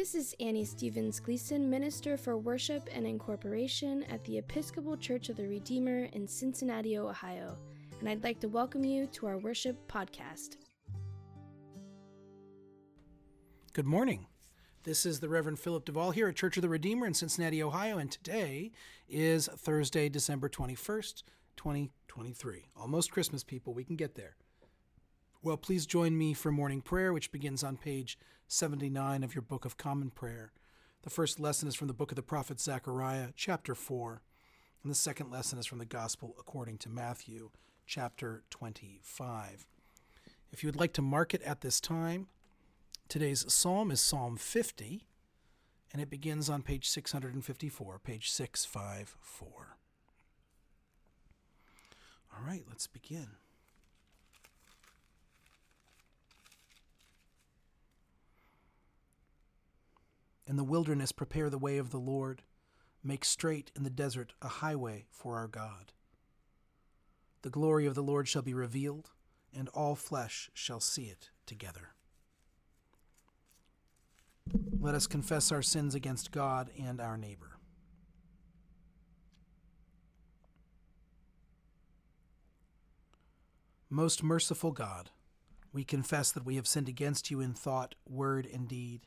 This is Annie Stevens Gleason, Minister for Worship and Incorporation at the Episcopal Church of the Redeemer in Cincinnati, Ohio, and I'd like to welcome you to our worship podcast. Good morning. This is the Reverend Philip DeVaul here at Church of the Redeemer in Cincinnati, Ohio, and today is Thursday, December 21st, 2023. Almost Christmas, people. We can get there. Well, please join me for morning prayer, which begins on page 79 of your Book of Common Prayer. The first lesson is from the book of the prophet Zechariah, chapter 4, and the second lesson is from the Gospel according to Matthew, chapter 25. If you would like to mark it at this time, today's psalm is Psalm 50, and it begins on page 654, page 654. All right, let's begin. In the wilderness, prepare the way of the Lord. Make straight in the desert a highway for our God. The glory of the Lord shall be revealed, and all flesh shall see it together. Let us confess our sins against God and our neighbor. Most merciful God, we confess that we have sinned against you in thought, word, and deed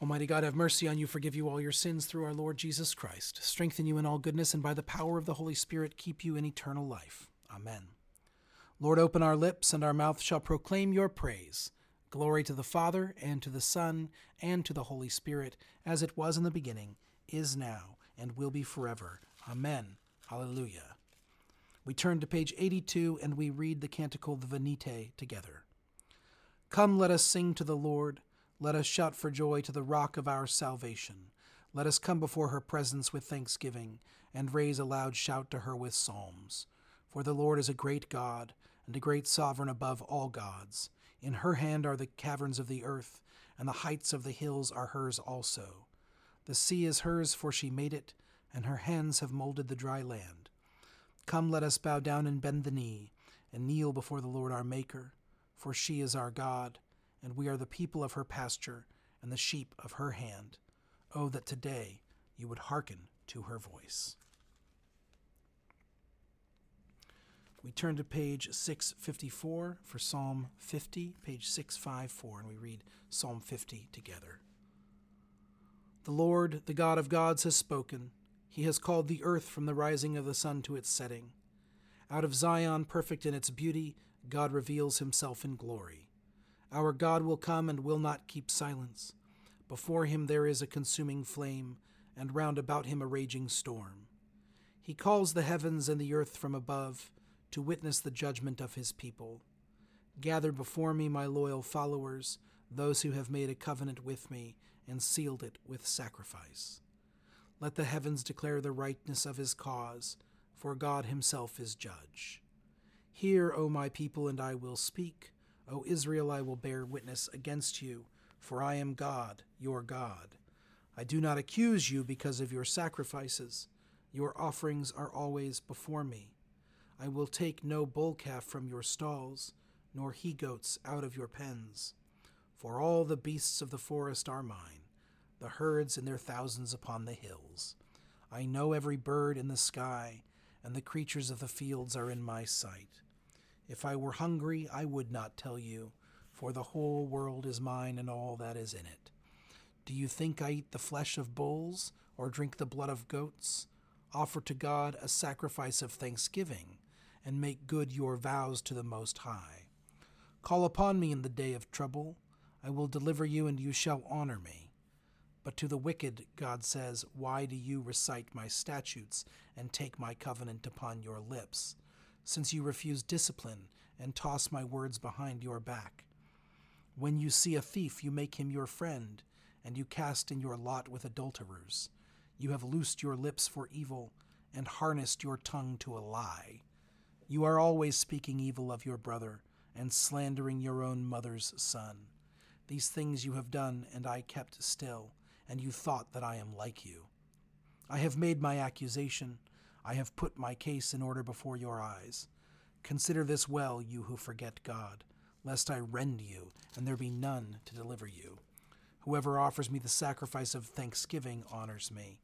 Almighty God, have mercy on you, forgive you all your sins through our Lord Jesus Christ, strengthen you in all goodness, and by the power of the Holy Spirit keep you in eternal life. Amen. Lord, open our lips, and our mouth shall proclaim your praise. Glory to the Father, and to the Son, and to the Holy Spirit, as it was in the beginning, is now, and will be forever. Amen. Hallelujah. We turn to page 82 and we read the canticle the Venite together. Come, let us sing to the Lord. Let us shout for joy to the rock of our salvation. Let us come before her presence with thanksgiving, and raise a loud shout to her with psalms. For the Lord is a great God, and a great sovereign above all gods. In her hand are the caverns of the earth, and the heights of the hills are hers also. The sea is hers, for she made it, and her hands have molded the dry land. Come, let us bow down and bend the knee, and kneel before the Lord our Maker, for she is our God and we are the people of her pasture and the sheep of her hand. Oh, that today you would hearken to her voice. We turn to page 654 for Psalm 50, page 654, and we read Psalm 50 together. The Lord, the God of gods, has spoken. He has called the earth from the rising of the sun to its setting. Out of Zion, perfect in its beauty, God reveals himself in glory. Our God will come and will not keep silence. Before him there is a consuming flame, and round about him a raging storm. He calls the heavens and the earth from above to witness the judgment of his people. Gather before me my loyal followers, those who have made a covenant with me and sealed it with sacrifice. Let the heavens declare the rightness of his cause, for God himself is judge. Hear, O my people, and I will speak. O Israel, I will bear witness against you, for I am God, your God. I do not accuse you because of your sacrifices. Your offerings are always before me. I will take no bull calf from your stalls, nor he goats out of your pens. For all the beasts of the forest are mine, the herds in their thousands upon the hills. I know every bird in the sky, and the creatures of the fields are in my sight. If I were hungry, I would not tell you, for the whole world is mine and all that is in it. Do you think I eat the flesh of bulls or drink the blood of goats? Offer to God a sacrifice of thanksgiving, and make good your vows to the Most High. Call upon me in the day of trouble. I will deliver you, and you shall honor me. But to the wicked, God says, Why do you recite my statutes and take my covenant upon your lips? Since you refuse discipline and toss my words behind your back. When you see a thief, you make him your friend, and you cast in your lot with adulterers. You have loosed your lips for evil, and harnessed your tongue to a lie. You are always speaking evil of your brother and slandering your own mother's son. These things you have done, and I kept still, and you thought that I am like you. I have made my accusation. I have put my case in order before your eyes. Consider this well, you who forget God, lest I rend you, and there be none to deliver you. Whoever offers me the sacrifice of thanksgiving honors me,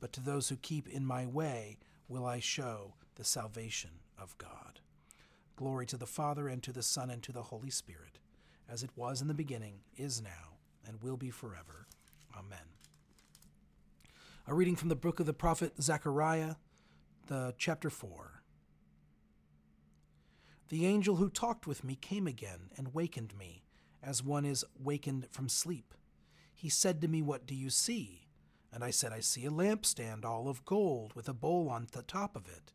but to those who keep in my way will I show the salvation of God. Glory to the Father, and to the Son, and to the Holy Spirit, as it was in the beginning, is now, and will be forever. Amen. A reading from the book of the prophet Zechariah, the chapter 4. The angel who talked with me came again and wakened me, as one is wakened from sleep. He said to me, What do you see? And I said, I see a lampstand all of gold, with a bowl on the top of it.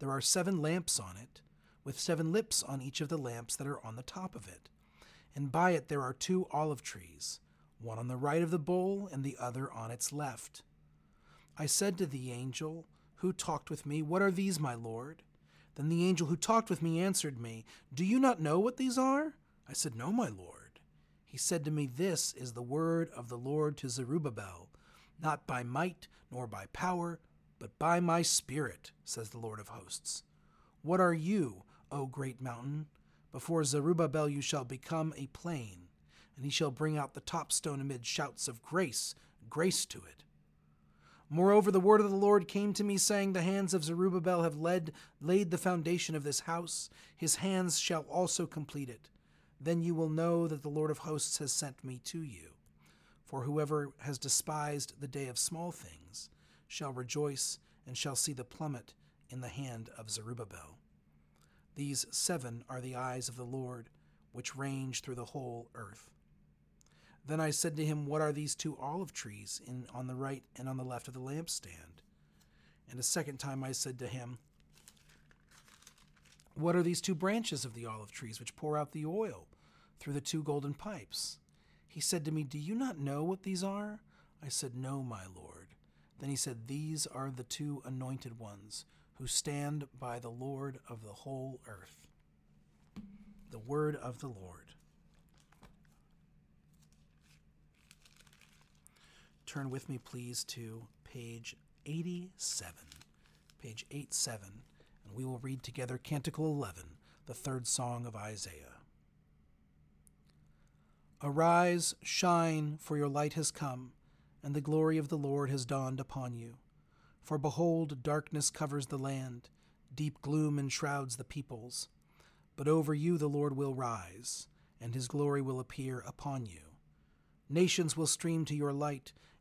There are seven lamps on it, with seven lips on each of the lamps that are on the top of it. And by it there are two olive trees, one on the right of the bowl, and the other on its left. I said to the angel who talked with me, What are these, my lord? Then the angel who talked with me answered me, Do you not know what these are? I said, No, my lord. He said to me, This is the word of the Lord to Zerubbabel not by might nor by power, but by my Spirit, says the Lord of hosts. What are you, O great mountain? Before Zerubbabel you shall become a plain, and he shall bring out the top stone amid shouts of grace, grace to it. Moreover, the word of the Lord came to me, saying, The hands of Zerubbabel have led, laid the foundation of this house, his hands shall also complete it. Then you will know that the Lord of hosts has sent me to you. For whoever has despised the day of small things shall rejoice and shall see the plummet in the hand of Zerubbabel. These seven are the eyes of the Lord, which range through the whole earth. Then I said to him, What are these two olive trees in, on the right and on the left of the lampstand? And a second time I said to him, What are these two branches of the olive trees which pour out the oil through the two golden pipes? He said to me, Do you not know what these are? I said, No, my Lord. Then he said, These are the two anointed ones who stand by the Lord of the whole earth. The word of the Lord. Turn with me, please, to page 87. Page 87, and we will read together Canticle 11, the third song of Isaiah. Arise, shine, for your light has come, and the glory of the Lord has dawned upon you. For behold, darkness covers the land, deep gloom enshrouds the peoples. But over you the Lord will rise, and his glory will appear upon you. Nations will stream to your light,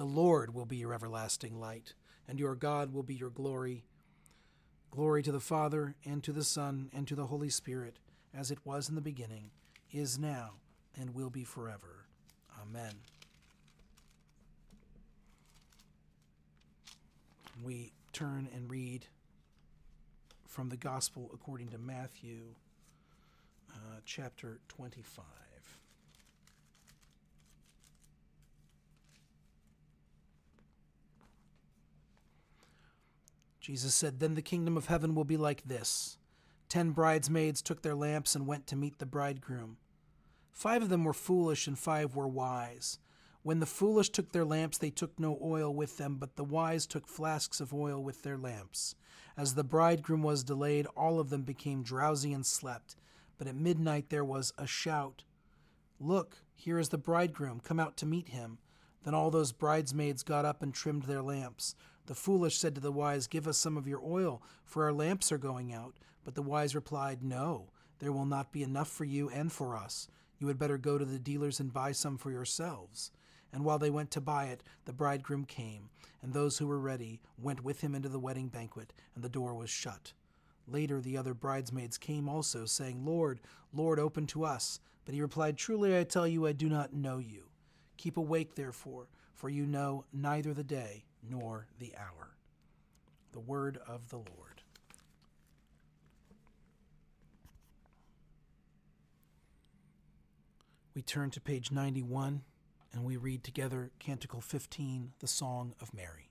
The Lord will be your everlasting light, and your God will be your glory. Glory to the Father, and to the Son, and to the Holy Spirit, as it was in the beginning, is now, and will be forever. Amen. we turn and read from the Gospel according to Matthew, uh, chapter 25. Jesus said, Then the kingdom of heaven will be like this. Ten bridesmaids took their lamps and went to meet the bridegroom. Five of them were foolish, and five were wise. When the foolish took their lamps, they took no oil with them, but the wise took flasks of oil with their lamps. As the bridegroom was delayed, all of them became drowsy and slept. But at midnight there was a shout Look, here is the bridegroom, come out to meet him. Then all those bridesmaids got up and trimmed their lamps. The foolish said to the wise, Give us some of your oil, for our lamps are going out. But the wise replied, No, there will not be enough for you and for us. You had better go to the dealers and buy some for yourselves. And while they went to buy it, the bridegroom came, and those who were ready went with him into the wedding banquet, and the door was shut. Later, the other bridesmaids came also, saying, Lord, Lord, open to us. But he replied, Truly I tell you, I do not know you. Keep awake, therefore, for you know neither the day nor the hour. The word of the Lord. We turn to page 91 and we read together Canticle 15, the Song of Mary.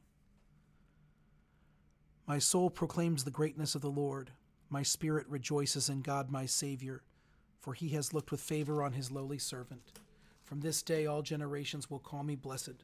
My soul proclaims the greatness of the Lord. My spirit rejoices in God my Savior, for he has looked with favor on his lowly servant. From this day all generations will call me blessed.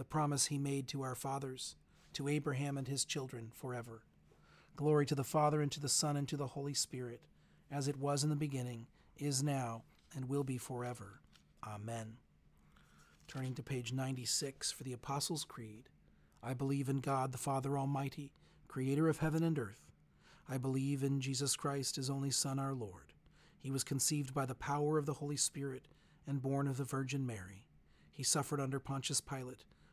the promise he made to our fathers, to Abraham and his children forever. Glory to the Father, and to the Son, and to the Holy Spirit, as it was in the beginning, is now, and will be forever. Amen. Turning to page 96 for the Apostles' Creed. I believe in God the Father Almighty creator of heaven and earth. I believe in Jesus Christ, his only Son, our Lord. He was conceived by the power of the Holy Spirit and born of the Virgin Mary. He suffered under Pontius Pilate,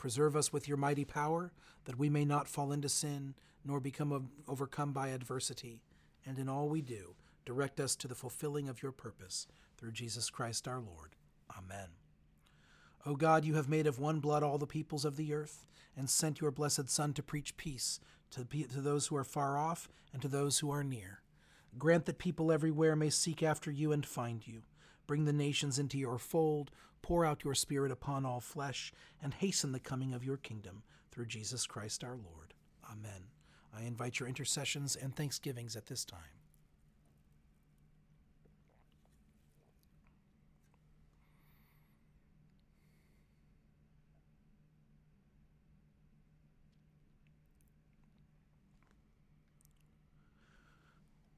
Preserve us with your mighty power, that we may not fall into sin, nor become overcome by adversity. And in all we do, direct us to the fulfilling of your purpose, through Jesus Christ our Lord. Amen. O God, you have made of one blood all the peoples of the earth, and sent your blessed Son to preach peace to, to those who are far off and to those who are near. Grant that people everywhere may seek after you and find you. Bring the nations into your fold, pour out your Spirit upon all flesh, and hasten the coming of your kingdom through Jesus Christ our Lord. Amen. I invite your intercessions and thanksgivings at this time.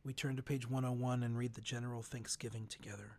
We turn to page 101 and read the general thanksgiving together.